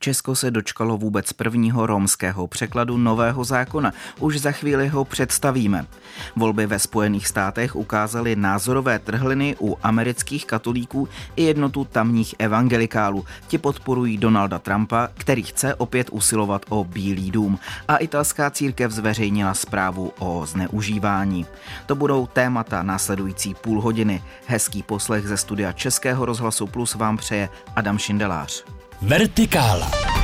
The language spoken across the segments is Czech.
Česko se dočkalo vůbec prvního romského překladu nového zákona. Už za chvíli ho představíme. Volby ve Spojených státech ukázaly názorové trhliny u amerických katolíků i jednotu tamních evangelikálů. Ti podporují Donalda Trumpa, který chce opět usilovat o Bílý dům. A italská církev zveřejnila zprávu o zneužívání. To budou témata následující půl hodiny. Hezký poslech ze studia Českého rozhlasu Plus vám přeje Adam Šindelář. Vertikála.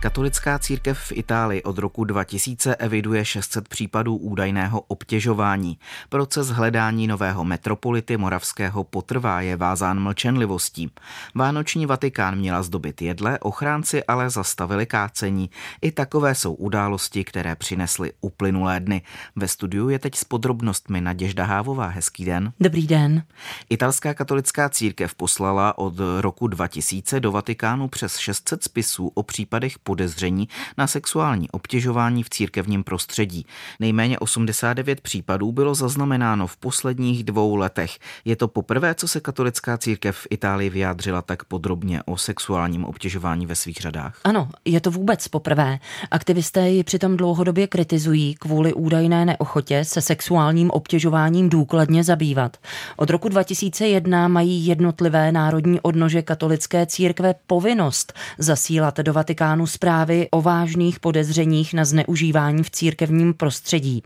Katolická církev v Itálii od roku 2000 eviduje 600 případů údajného obtěžování. Proces hledání nového metropolity moravského potrvá je vázán mlčenlivostí. Vánoční Vatikán měla zdobit jedle, ochránci ale zastavili kácení. I takové jsou události, které přinesly uplynulé dny. Ve studiu je teď s podrobnostmi Naděžda Hávová. Hezký den. Dobrý den. Italská katolická církev poslala od roku 2000 do Vatikánu přes 600 spisů o případech podezření na sexuální obtěžování v církevním prostředí. Nejméně 89 případů bylo zaznamenáno v posledních dvou letech. Je to poprvé, co se katolická církev v Itálii vyjádřila tak podrobně o sexuálním obtěžování ve svých řadách? Ano, je to vůbec poprvé. Aktivisté ji přitom dlouhodobě kritizují kvůli údajné neochotě se sexuálním obtěžováním důkladně zabývat. Od roku 2001 mají jednotlivé národní odnože katolické církve povinnost zasílat do Vatikánu zprávy o vážných podezřeních na zneužívání v církevním prostředí.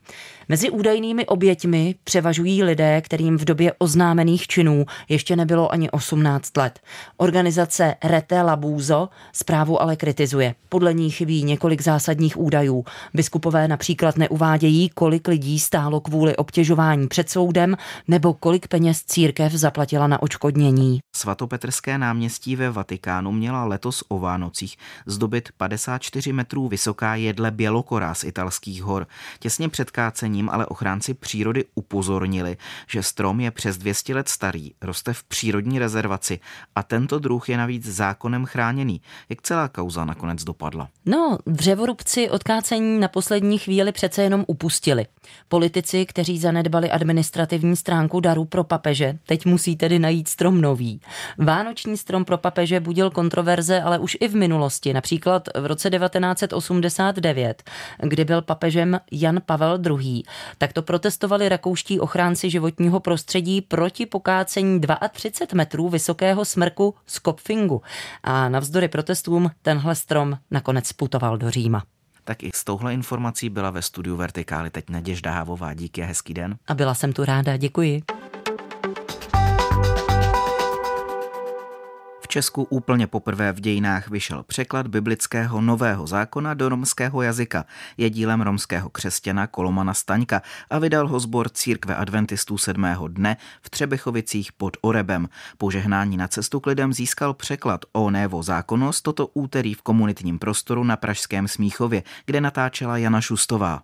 Mezi údajnými oběťmi převažují lidé, kterým v době oznámených činů ještě nebylo ani 18 let. Organizace Rete Labuzo zprávu ale kritizuje. Podle ní chybí několik zásadních údajů. Biskupové například neuvádějí, kolik lidí stálo kvůli obtěžování před soudem nebo kolik peněz církev zaplatila na očkodnění. Svatopetrské náměstí ve Vatikánu měla letos o Vánocích zdobit 54 metrů vysoká jedle Bělokora z italských hor. Těsně před kácením ale ochránci přírody upozornili, že strom je přes 200 let starý, roste v přírodní rezervaci a tento druh je navíc zákonem chráněný. Jak celá kauza nakonec dopadla? No, dřevorubci od kácení na poslední chvíli přece jenom upustili. Politici, kteří zanedbali administrativní stránku daru pro papeže, teď musí tedy najít strom nový. Vánoční strom pro papeže budil kontroverze, ale už i v minulosti, například v roce 1989, kdy byl papežem Jan Pavel II. Tak to protestovali rakouští ochránci životního prostředí proti pokácení 32 metrů vysokého smrku z Kopfingu. A navzdory protestům tenhle strom nakonec putoval do Říma. Tak i s touhle informací byla ve studiu Vertikály teď Naděžda Hávová. Díky a hezký den. A byla jsem tu ráda, děkuji. Česku úplně poprvé v dějinách vyšel překlad biblického nového zákona do romského jazyka. Je dílem romského křesťana Kolomana Staňka a vydal ho sbor Církve adventistů sedmého dne v Třebechovicích pod Orebem. Požehnání na cestu k lidem získal překlad o Névo zákonnost toto úterý v komunitním prostoru na Pražském Smíchově, kde natáčela Jana Šustová.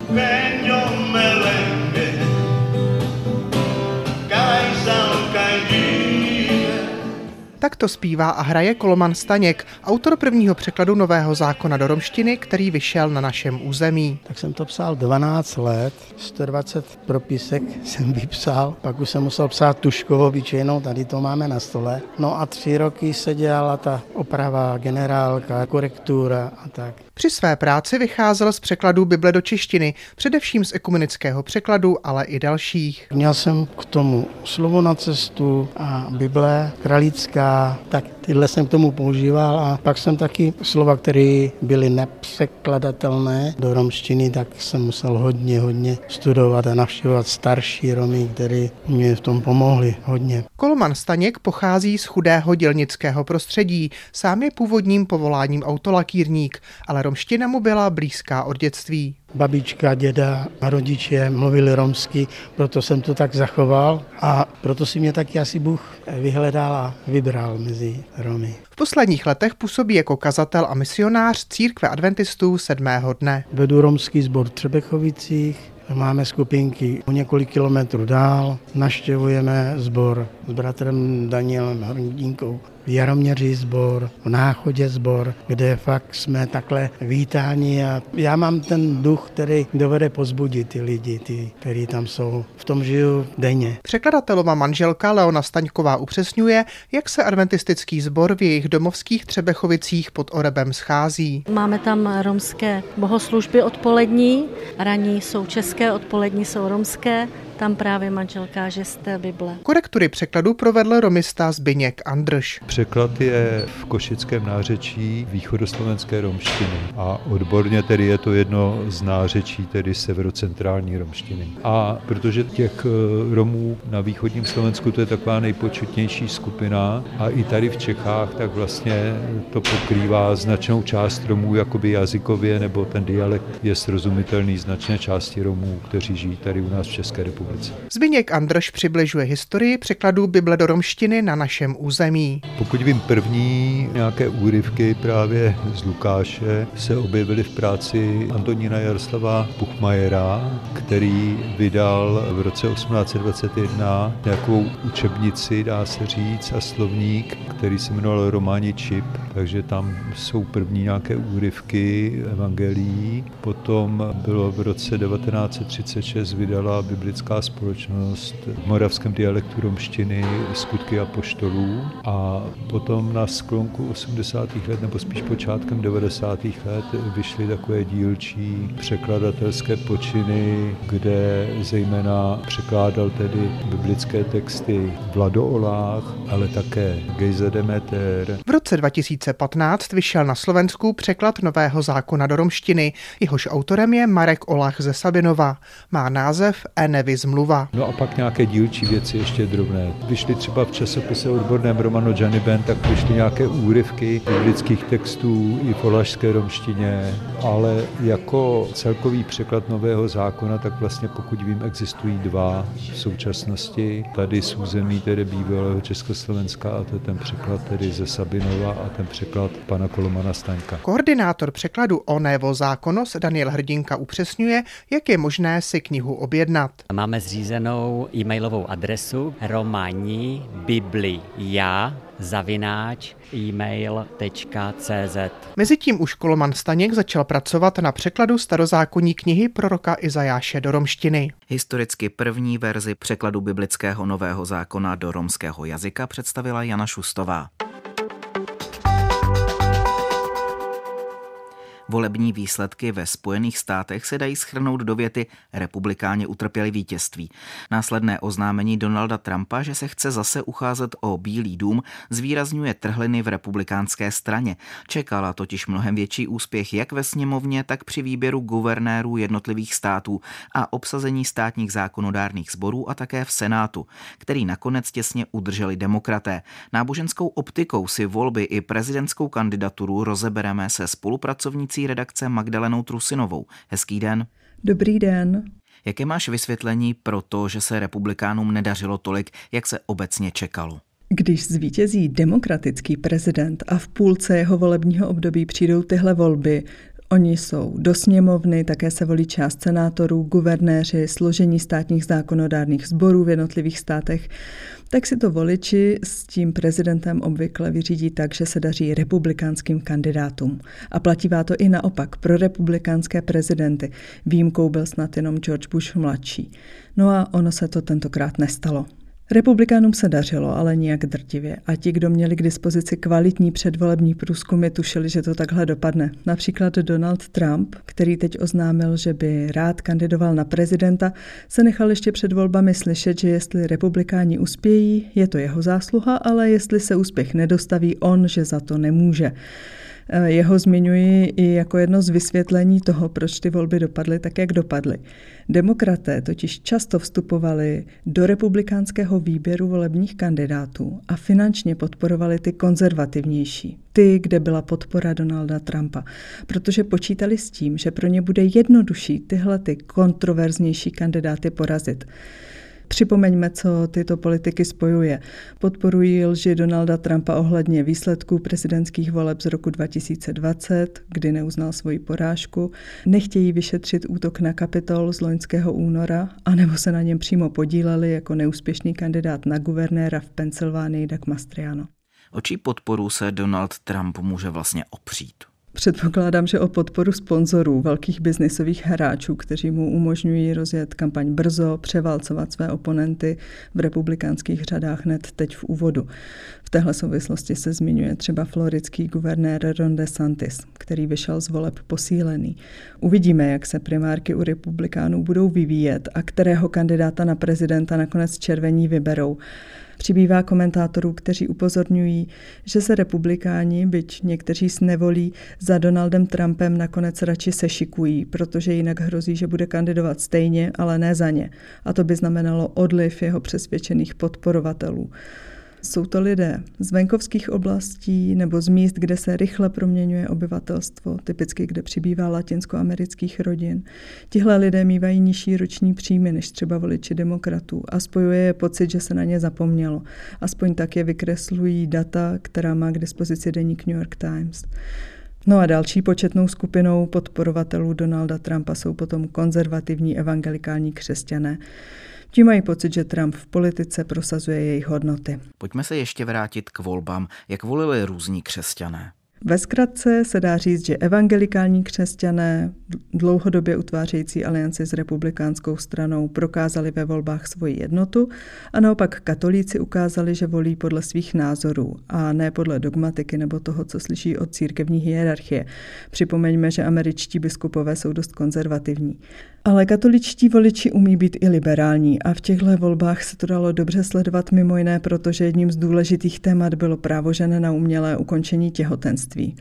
Tak to zpívá a hraje Koloman Staněk, autor prvního překladu nového zákona do romštiny, který vyšel na našem území. Tak jsem to psal 12 let, 120 propisek jsem vypsal, pak už jsem musel psát tuškovou obyčejnou, tady to máme na stole. No a tři roky se dělala ta oprava, generálka, korektura a tak. Při své práci vycházel z překladů Bible do češtiny, především z ekumenického překladu, ale i dalších. Měl jsem k tomu slovo na cestu a Bible kralická, tak tyhle jsem k tomu používal a pak jsem taky slova, které byly nepřekladatelné do romštiny, tak jsem musel hodně, hodně studovat a navštěvovat starší Romy, které mě v tom pomohli hodně. Kolman Staněk pochází z chudého dělnického prostředí, sám je původním povoláním autolakírník, ale romština mu byla blízká od dětství. Babička, děda a rodiče mluvili romsky, proto jsem to tak zachoval a proto si mě taky asi Bůh vyhledal a vybral mezi Romy. V posledních letech působí jako kazatel a misionář církve adventistů sedmého dne. Vedu romský sbor v Třebechovicích, Máme skupinky o několik kilometrů dál, naštěvujeme sbor s bratrem Danielem Hrndínkou v Jaroměří sbor, v Náchodě sbor, kde fakt jsme takhle vítáni a já mám ten duch, který dovede pozbudit ty lidi, ty, kteří tam jsou. V tom žiju denně. Překladatelova manželka Leona Staňková upřesňuje, jak se adventistický sbor v jejich domovských Třebechovicích pod Orebem schází. Máme tam romské bohoslužby odpolední, raní jsou české, odpolední jsou romské tam právě manželka káže z té Bible. Korektury překladu provedl romista Zbyněk Andrš. Překlad je v košickém nářečí východoslovenské romštiny a odborně tedy je to jedno z nářečí, tedy severocentrální romštiny. A protože těch eh, Romů na východním Slovensku to je taková nejpočetnější skupina a i tady v Čechách, tak vlastně to pokrývá značnou část Romů jakoby jazykově, nebo ten dialekt je srozumitelný značné části Romů, kteří žijí tady u nás v České republice republice. Zbyněk Andrš přibližuje historii překladů Bible do romštiny na našem území. Pokud vím, první nějaké úryvky právě z Lukáše se objevily v práci Antonína Jaroslava Puchmajera, který vydal v roce 1821 nějakou učebnici, dá se říct, a slovník, který se jmenoval Románi Čip, takže tam jsou první nějaké úryvky evangelií. Potom bylo v roce 1936 vydala biblická společnost v moravském dialektu romštiny skutky a poštolů a potom na sklonku 80. let nebo spíš počátkem 90. let vyšly takové dílčí překladatelské počiny, kde zejména překládal tedy biblické texty Vlado Olách, ale také Gejze Demeter. V roce 2015 vyšel na Slovensku překlad nového zákona do romštiny. Jehož autorem je Marek Olach ze Sabinova. Má název Enevis zmluva. No a pak nějaké dílčí věci ještě drobné. Vyšly třeba v časopise odborném Romano Janiben, tak vyšly nějaké úryvky biblických textů i v olašské romštině, ale jako celkový překlad nového zákona, tak vlastně pokud vím, existují dva v současnosti. Tady z území tedy bývalého Československa a to je ten překlad tedy ze Sabinova a ten překlad pana Kolomana Staňka. Koordinátor překladu o Nevo zákonos Daniel Hrdinka upřesňuje, jak je možné si knihu objednat. Máme máme zřízenou e-mailovou adresu romani biblia zavináč e-mail.cz. Mezitím už Koloman Staněk začal pracovat na překladu starozákonní knihy proroka Izajáše do romštiny. Historicky první verzi překladu biblického nového zákona do romského jazyka představila Jana Šustová. Volební výsledky ve Spojených státech se dají schrnout do věty republikáně utrpěli vítězství. Následné oznámení Donalda Trumpa, že se chce zase ucházet o Bílý dům, zvýrazňuje trhliny v republikánské straně. Čekala totiž mnohem větší úspěch jak ve sněmovně, tak při výběru guvernérů jednotlivých států a obsazení státních zákonodárných sborů a také v Senátu, který nakonec těsně udrželi demokraté. Náboženskou optikou si volby i prezidentskou kandidaturu rozebereme se spolupracovníci vedoucí redakce Magdalenou Trusinovou. Hezký den. Dobrý den. Jaké máš vysvětlení pro to, že se republikánům nedařilo tolik, jak se obecně čekalo? Když zvítězí demokratický prezident a v půlce jeho volebního období přijdou tyhle volby, Oni jsou do sněmovny, také se volí část senátorů, guvernéři, složení státních zákonodárných sborů v jednotlivých státech, tak si to voliči s tím prezidentem obvykle vyřídí tak, že se daří republikánským kandidátům. A platívá to i naopak pro republikánské prezidenty. Výjimkou byl snad jenom George Bush mladší. No a ono se to tentokrát nestalo. Republikánům se dařilo, ale nijak drtivě. A ti, kdo měli k dispozici kvalitní předvolební průzkumy, tušili, že to takhle dopadne. Například Donald Trump, který teď oznámil, že by rád kandidoval na prezidenta, se nechal ještě před volbami slyšet, že jestli republikáni uspějí, je to jeho zásluha, ale jestli se úspěch nedostaví on, že za to nemůže. Eh, jeho zmiňuji i jako jedno z vysvětlení toho, proč ty volby dopadly tak, jak dopadly. Demokraté totiž často vstupovali do republikánského výběru volebních kandidátů a finančně podporovali ty konzervativnější, ty, kde byla podpora Donalda Trumpa, protože počítali s tím, že pro ně bude jednodušší tyhle ty kontroverznější kandidáty porazit. Připomeňme, co tyto politiky spojuje. Podporují lži Donalda Trumpa ohledně výsledků prezidentských voleb z roku 2020, kdy neuznal svoji porážku. Nechtějí vyšetřit útok na kapitol z loňského února, anebo se na něm přímo podíleli jako neúspěšný kandidát na guvernéra v Pensylvánii Doug Mastriano. O čí podporu se Donald Trump může vlastně opřít? Předpokládám, že o podporu sponzorů, velkých biznisových hráčů, kteří mu umožňují rozjet kampaň brzo, převálcovat své oponenty v republikánských řadách hned teď v úvodu. V téhle souvislosti se zmiňuje třeba floridský guvernér Ron DeSantis, který vyšel z voleb posílený. Uvidíme, jak se primárky u republikánů budou vyvíjet a kterého kandidáta na prezidenta nakonec červení vyberou. Přibývá komentátorů, kteří upozorňují, že se republikáni, byť někteří s nevolí, za Donaldem Trumpem nakonec radši sešikují, protože jinak hrozí, že bude kandidovat stejně, ale ne za ně. A to by znamenalo odliv jeho přesvědčených podporovatelů. Jsou to lidé z venkovských oblastí nebo z míst, kde se rychle proměňuje obyvatelstvo, typicky kde přibývá latinskoamerických rodin. Tihle lidé mývají nižší roční příjmy než třeba voliči demokratů a spojuje je pocit, že se na ně zapomnělo. Aspoň tak je vykreslují data, která má k dispozici deník New York Times. No a další početnou skupinou podporovatelů Donalda Trumpa jsou potom konzervativní evangelikální křesťané. Ti mají pocit, že Trump v politice prosazuje jejich hodnoty. Pojďme se ještě vrátit k volbám. Jak volili různí křesťané? Ve zkratce se dá říct, že evangelikální křesťané, dlouhodobě utvářející alianci s republikánskou stranou, prokázali ve volbách svoji jednotu a naopak katolíci ukázali, že volí podle svých názorů a ne podle dogmatiky nebo toho, co slyší od církevní hierarchie. Připomeňme, že američtí biskupové jsou dost konzervativní. Ale katoličtí voliči umí být i liberální a v těchto volbách se to dalo dobře sledovat mimo jiné, protože jedním z důležitých témat bylo právo žen na umělé ukončení těhotenství.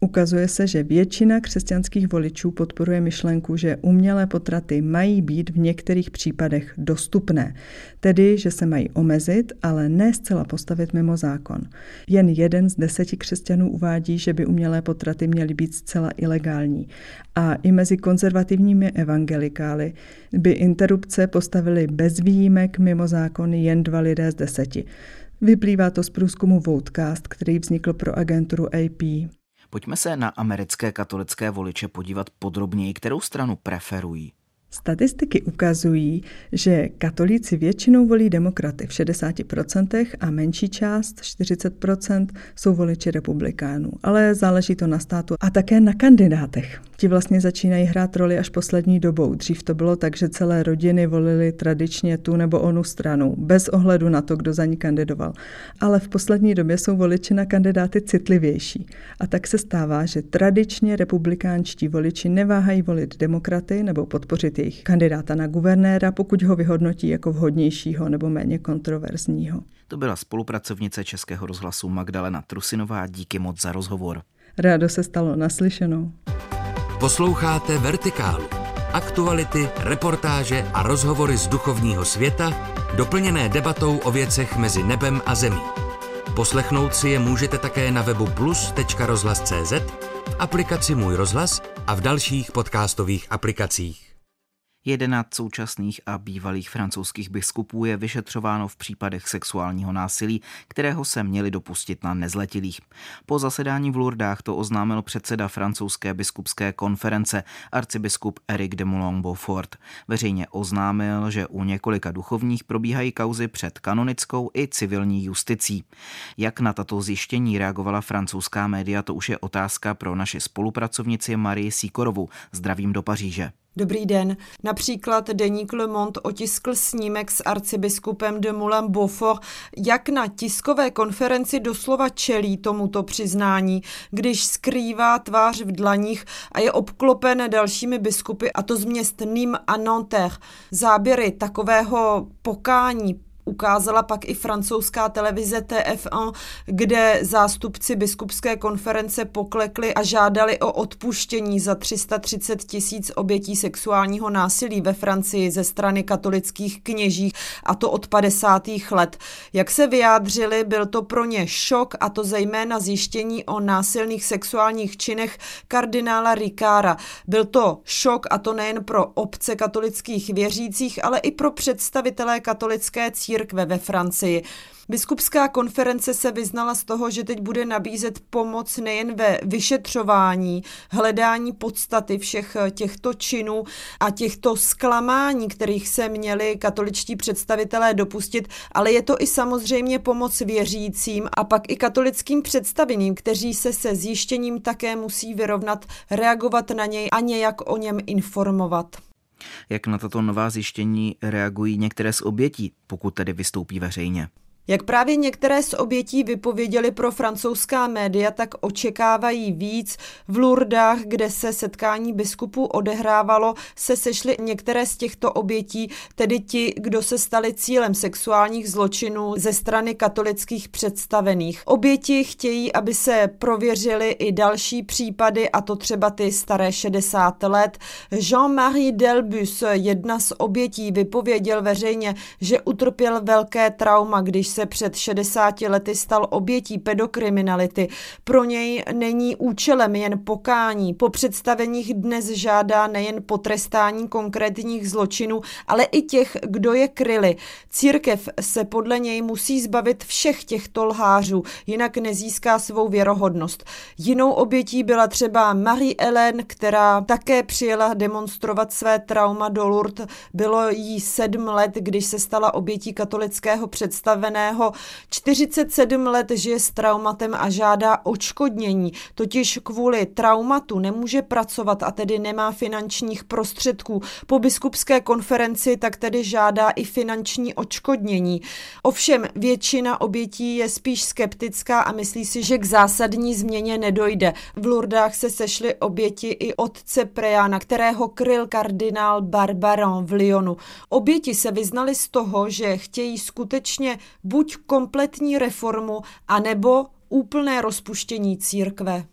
Ukazuje se, že většina křesťanských voličů podporuje myšlenku, že umělé potraty mají být v některých případech dostupné, tedy že se mají omezit, ale ne zcela postavit mimo zákon. Jen jeden z deseti křesťanů uvádí, že by umělé potraty měly být zcela ilegální. A i mezi konzervativními evangelikály by interrupce postavili bez výjimek mimo zákon jen dva lidé z deseti. Vyplývá to z průzkumu Votecast, který vznikl pro agenturu AP. Pojďme se na americké katolické voliče podívat podrobněji, kterou stranu preferují. Statistiky ukazují, že katolíci většinou volí demokraty v 60% a menší část, 40%, jsou voliči republikánů. Ale záleží to na státu a také na kandidátech. Ti vlastně začínají hrát roli až poslední dobou. Dřív to bylo tak, že celé rodiny volily tradičně tu nebo onu stranu, bez ohledu na to, kdo za ní kandidoval. Ale v poslední době jsou voliči na kandidáty citlivější. A tak se stává, že tradičně republikánští voliči neváhají volit demokraty nebo podpořit jejich kandidáta na guvernéra, pokud ho vyhodnotí jako vhodnějšího nebo méně kontroverzního. To byla spolupracovnice Českého rozhlasu Magdalena Trusinová. Díky moc za rozhovor. Rádo se stalo naslyšenou. Posloucháte Vertikálu. Aktuality, reportáže a rozhovory z duchovního světa, doplněné debatou o věcech mezi nebem a zemí. Poslechnout si je můžete také na webu plus.rozhlas.cz, v aplikaci Můj rozhlas a v dalších podcastových aplikacích. Jedenáct současných a bývalých francouzských biskupů je vyšetřováno v případech sexuálního násilí, kterého se měli dopustit na nezletilých. Po zasedání v Lourdách to oznámil předseda francouzské biskupské konference arcibiskup Eric de Moulin-Beaufort. Veřejně oznámil, že u několika duchovních probíhají kauzy před kanonickou i civilní justicí. Jak na tato zjištění reagovala francouzská média, to už je otázka pro naši spolupracovnici Marii Sikorovu. Zdravím do Paříže. Dobrý den. Například deník Le Monde otiskl snímek s arcibiskupem de Moulin Beaufort, jak na tiskové konferenci doslova čelí tomuto přiznání, když skrývá tvář v dlaních a je obklopen dalšími biskupy, a to z měst Nîmes a Nanterre. Záběry takového pokání, ukázala pak i francouzská televize TF1, kde zástupci biskupské konference poklekli a žádali o odpuštění za 330 tisíc obětí sexuálního násilí ve Francii ze strany katolických kněží, a to od 50. let. Jak se vyjádřili, byl to pro ně šok, a to zejména zjištění o násilných sexuálních činech kardinála Rikára. Byl to šok, a to nejen pro obce katolických věřících, ale i pro představitelé katolické církve církve ve Francii. Biskupská konference se vyznala z toho, že teď bude nabízet pomoc nejen ve vyšetřování, hledání podstaty všech těchto činů a těchto zklamání, kterých se měli katoličtí představitelé dopustit, ale je to i samozřejmě pomoc věřícím a pak i katolickým představeným, kteří se se zjištěním také musí vyrovnat, reagovat na něj a nějak o něm informovat. Jak na tato nová zjištění reagují některé z obětí, pokud tedy vystoupí veřejně? Jak právě některé z obětí vypověděli pro francouzská média, tak očekávají víc. V Lourdách, kde se setkání biskupů odehrávalo, se sešly některé z těchto obětí, tedy ti, kdo se stali cílem sexuálních zločinů ze strany katolických představených. Oběti chtějí, aby se prověřily i další případy, a to třeba ty staré 60 let. Jean-Marie Delbus, jedna z obětí, vypověděl veřejně, že utrpěl velké trauma, když se před 60 lety stal obětí pedokriminality. Pro něj není účelem jen pokání. Po představeních dnes žádá nejen potrestání konkrétních zločinů, ale i těch, kdo je kryli. Církev se podle něj musí zbavit všech těchto lhářů, jinak nezíská svou věrohodnost. Jinou obětí byla třeba Marie Hélène, která také přijela demonstrovat své trauma do Lourdes. Bylo jí sedm let, když se stala obětí katolického představeného Novotného 47 let žije s traumatem a žádá očkodnění, totiž kvůli traumatu nemůže pracovat a tedy nemá finančních prostředků. Po biskupské konferenci tak tedy žádá i finanční očkodnění. Ovšem většina obětí je spíš skeptická a myslí si, že k zásadní změně nedojde. V Lurdách se sešly oběti i otce Prejana, kterého kryl kardinál Barbaron v Lyonu. Oběti se vyznali z toho, že chtějí skutečně buď kompletní reformu, anebo úplné rozpuštění církve.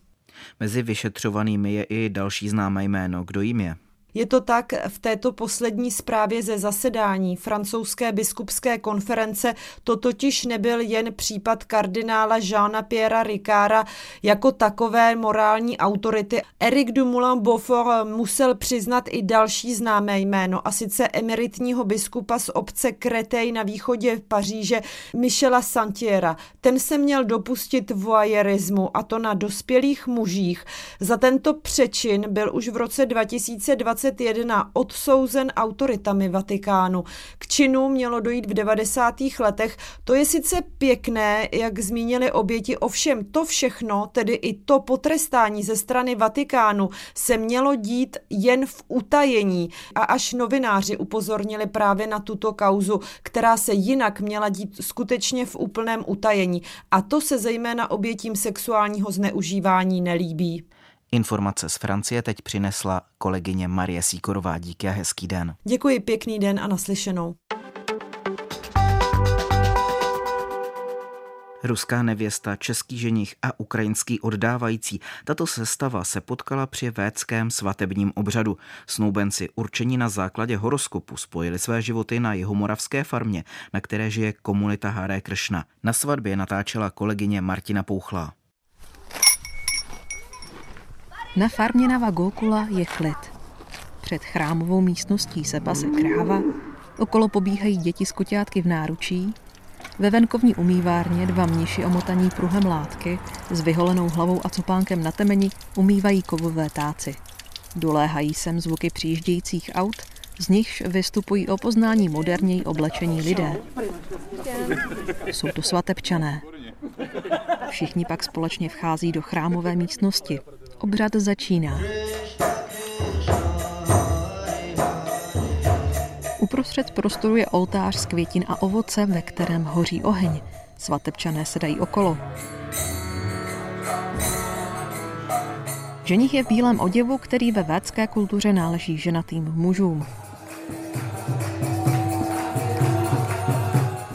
Mezi vyšetřovanými je i další známé jméno. Kdo jim je? Je to tak v této poslední zprávě ze zasedání francouzské biskupské konference. To totiž nebyl jen případ kardinála Jeana Pierre Ricara jako takové morální autority. Eric Dumoulin Beaufort musel přiznat i další známé jméno, a sice emeritního biskupa z obce Kretej na východě Paříže Michela Santiera. Ten se měl dopustit voyeurismu, a to na dospělých mužích. Za tento přečin byl už v roce 2020 2021 odsouzen autoritami Vatikánu. K činu mělo dojít v 90. letech. To je sice pěkné, jak zmínili oběti, ovšem to všechno, tedy i to potrestání ze strany Vatikánu, se mělo dít jen v utajení. A až novináři upozornili právě na tuto kauzu, která se jinak měla dít skutečně v úplném utajení. A to se zejména obětím sexuálního zneužívání nelíbí. Informace z Francie teď přinesla kolegyně Marie Síkorová. Díky a hezký den. Děkuji, pěkný den a naslyšenou. Ruská nevěsta, český ženich a ukrajinský oddávající. Tato sestava se potkala při védském svatebním obřadu. Snoubenci určení na základě horoskopu spojili své životy na jihomoravské farmě, na které žije komunita Haré Kršna. Na svatbě natáčela kolegyně Martina Pouchlá. Na farmě Nava Gokula je klid. Před chrámovou místností se pase kráva, okolo pobíhají děti z koťátky v náručí, ve venkovní umývárně dva mniši omotaní pruhem látky s vyholenou hlavou a copánkem na temeni umývají kovové táci. Doléhají sem zvuky přijíždějících aut, z nichž vystupují o poznání moderněji oblečení lidé. Jsou to svatebčané. Všichni pak společně vchází do chrámové místnosti, Obřad začíná. Uprostřed prostoru je oltář z květin a ovoce, ve kterém hoří oheň. Svatebčané sedají okolo. Ženich je v bílém oděvu, který ve védské kultuře náleží ženatým mužům.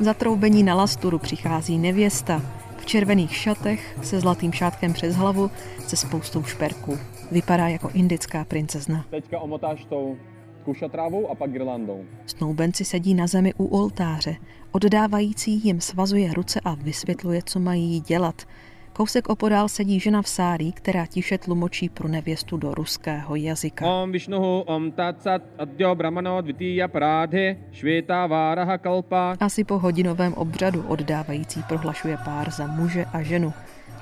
Zatroubení na lasturu přichází nevěsta, červených šatech se zlatým šátkem přes hlavu se spoustou šperků. Vypadá jako indická princezna. Teďka omotáš tou kušatrávou a pak girlandou. Snoubenci sedí na zemi u oltáře. Oddávající jim svazuje ruce a vysvětluje, co mají dělat. Kousek opodál sedí žena v sárí, která tiše tlumočí pro nevěstu do ruského jazyka. Om Om Tatsat Brahmano Váraha Kalpa. Asi po hodinovém obřadu oddávající prohlašuje pár za muže a ženu.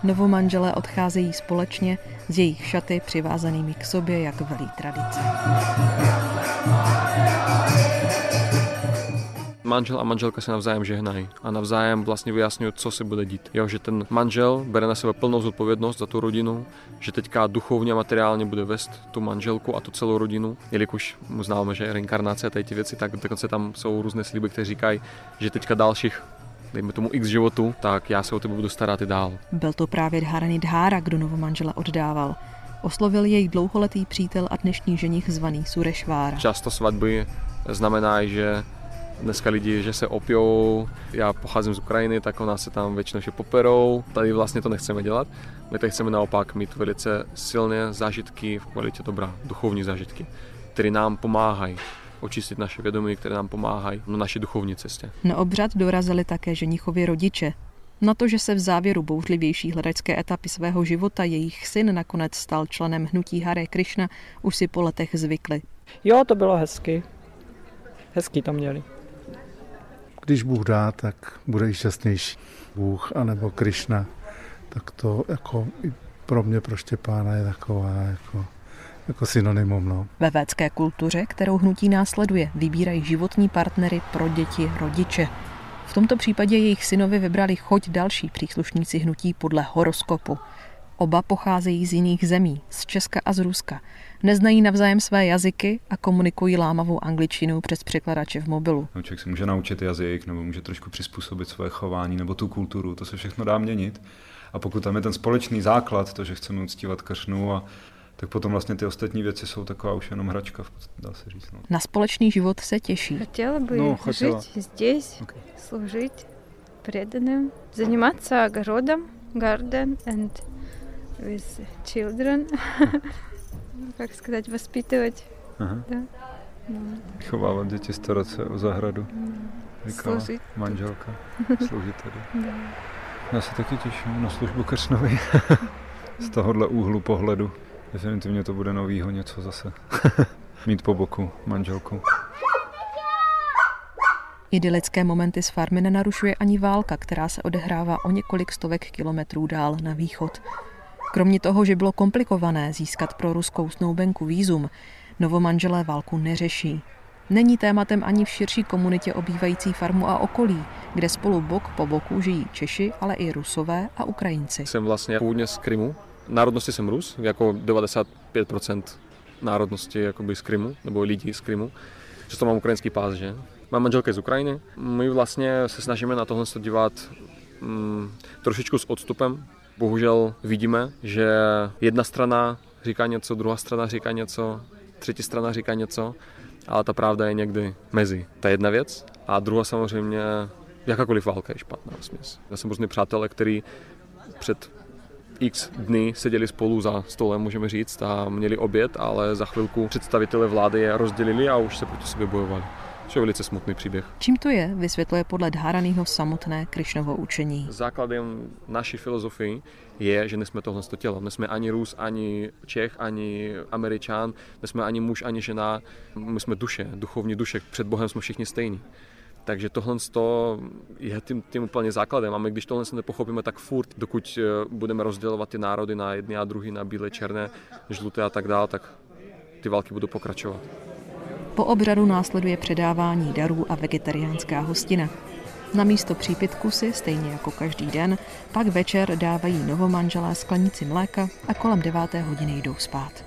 Novomanželé odcházejí společně s jejich šaty přivázanými k sobě, jak velí tradice. Manžel a manželka se navzájem žehnají a navzájem vlastně vyjasňují, co se bude dít. Jo, že ten manžel bere na sebe plnou zodpovědnost za tu rodinu, že teďka duchovně a materiálně bude vést tu manželku a tu celou rodinu, jelikož mu známe, že je reinkarnace a ty věci, tak dokonce tam jsou různé sliby, které říkají, že teďka dalších dejme tomu x životu, tak já se o tebe budu starat i dál. Byl to právě Dharani Dhara, kdo novomanžela oddával. Oslovil jej dlouholetý přítel a dnešní ženich zvaný Surešvára. Často svatby znamená, že Dneska lidi, že se opijou, já pocházím z Ukrajiny, tak u nás se tam většinou že poperou. Tady vlastně to nechceme dělat. My tady chceme naopak mít velice silné zážitky v kvalitě dobra, duchovní zážitky, které nám pomáhají očistit naše vědomí, které nám pomáhají na naší duchovní cestě. Na obřad dorazili také ženichovi rodiče. Na to, že se v závěru bouřlivější hledačské etapy svého života jejich syn nakonec stal členem hnutí Hare Krishna, už si po letech zvykli. Jo, to bylo hezky. Hezký to měli když Bůh dá, tak bude i šťastnější. Bůh anebo Krišna, tak to jako i pro mě, pro Štěpána je taková jako, jako synonymum. No. Ve védské kultuře, kterou hnutí následuje, vybírají životní partnery pro děti rodiče. V tomto případě jejich synovi vybrali choť další příslušníci hnutí podle horoskopu. Oba pocházejí z jiných zemí, z Česka a z Ruska Neznají navzájem své jazyky a komunikují lámavou angličtinu přes překladače v mobilu. No, člověk si může naučit jazyk nebo může trošku přizpůsobit své chování nebo tu kulturu, to se všechno dá měnit. A pokud tam je ten společný základ, to, že chceme uctívat kršnu a tak potom vlastně ty ostatní věci jsou taková už jenom hračka, dá se říct. No. Na společný život se těší. Chtěla by no, chtěla. žít здесь, okay. sloužit преданным, заниматься огородом, garden and with children, как сказать, воспитывать. Ага. Да? No. Chovávat děti, starat se o zahradu. Říkala Sloužit. manželka. Sloužit tady. Da. Já se taky těším na službu Kršnovi. Z tohohle úhlu pohledu. Definitivně to bude novýho něco zase. Mít po boku manželku. Idylické momenty z farmy nenarušuje ani válka, která se odehrává o několik stovek kilometrů dál na východ. Kromě toho, že bylo komplikované získat pro ruskou snoubenku výzum, novomanželé válku neřeší. Není tématem ani v širší komunitě obývající farmu a okolí, kde spolu bok po boku žijí Češi, ale i Rusové a Ukrajinci. Jsem vlastně původně z Krymu. Národnosti jsem Rus, jako 95% národnosti jakoby z Krymu, nebo lidí z Krymu. Často mám ukrajinský pás, že? Mám manželka z Ukrajiny. My vlastně se snažíme na tohle dívat mm, trošičku s odstupem, bohužel vidíme, že jedna strana říká něco, druhá strana říká něco, třetí strana říká něco, ale ta pravda je někdy mezi. Ta jedna věc. A druhá samozřejmě, jakákoliv válka je špatná směs. Já jsem různý přátelé, který před x dny seděli spolu za stolem, můžeme říct, a měli oběd, ale za chvilku představitelé vlády je rozdělili a už se proti sobě bojovali. To je velice smutný příběh. Čím to je, vysvětluje podle Dharanyho samotné Krišnovo učení. Základem naší filozofii je, že nejsme tohle tělo. Nejsme ani Rus, ani Čech, ani Američan, nejsme ani muž, ani žena. My jsme duše, duchovní duše. Před Bohem jsme všichni stejní. Takže tohle je tím, tím úplně základem. A my, když tohle se nepochopíme, tak furt, dokud eh, budeme rozdělovat ty národy na jedny a druhý, na bílé, černé, žluté a tak dále, tak ty války budou pokračovat. Po obřadu následuje předávání darů a vegetariánská hostina. Na místo přípitku si, stejně jako každý den, pak večer dávají novomanželé sklenici mléka a kolem deváté hodiny jdou spát.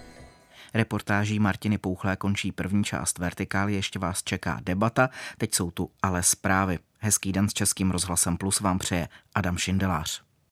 Reportáží Martiny Pouchlé končí první část Vertikály, ještě vás čeká debata, teď jsou tu ale zprávy. Hezký den s Českým rozhlasem Plus vám přeje Adam Šindelář.